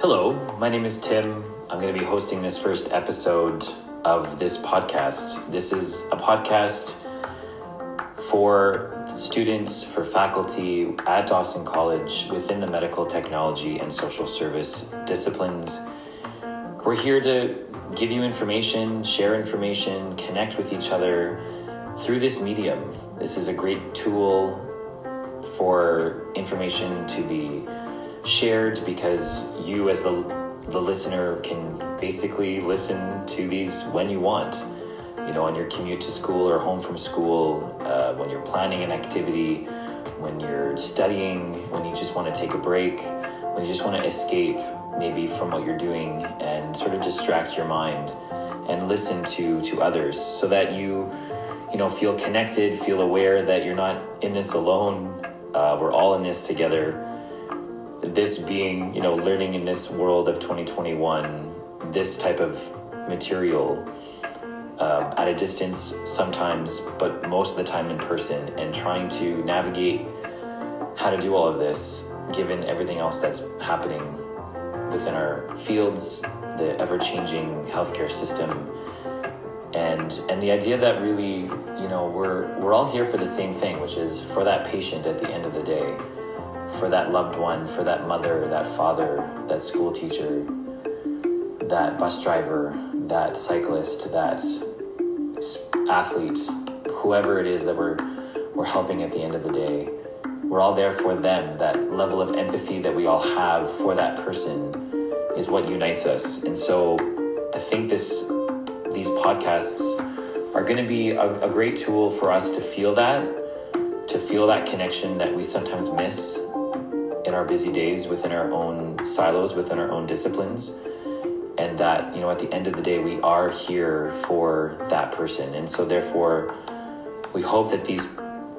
Hello, my name is Tim. I'm going to be hosting this first episode of this podcast. This is a podcast for students, for faculty at Dawson College within the medical technology and social service disciplines. We're here to give you information, share information, connect with each other through this medium. This is a great tool for information to be shared because you as the the listener can basically listen to these when you want you know on your commute to school or home from school uh, when you're planning an activity when you're studying when you just want to take a break when you just want to escape maybe from what you're doing and sort of distract your mind and listen to to others so that you you know feel connected feel aware that you're not in this alone uh, we're all in this together this being, you know, learning in this world of 2021, this type of material um, at a distance sometimes, but most of the time in person, and trying to navigate how to do all of this given everything else that's happening within our fields, the ever changing healthcare system. And, and the idea that really, you know, we're, we're all here for the same thing, which is for that patient at the end of the day for that loved one, for that mother, that father, that school teacher, that bus driver, that cyclist, that athlete, whoever it is that we're we're helping at the end of the day. We're all there for them. That level of empathy that we all have for that person is what unites us. And so I think this these podcasts are going to be a, a great tool for us to feel that, to feel that connection that we sometimes miss in our busy days within our own silos, within our own disciplines. And that, you know, at the end of the day, we are here for that person. And so, therefore, we hope that these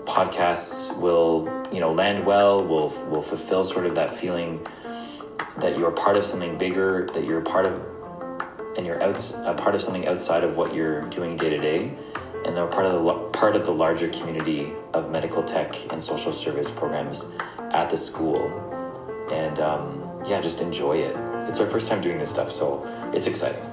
podcasts will, you know, land well, will, will fulfill sort of that feeling that you're part of something bigger, that you're part of, and you're a part of something outside of what you're doing day to day, and they're part of the part of the larger community of medical tech and social service programs at the school, and um, yeah, just enjoy it. It's our first time doing this stuff, so it's exciting.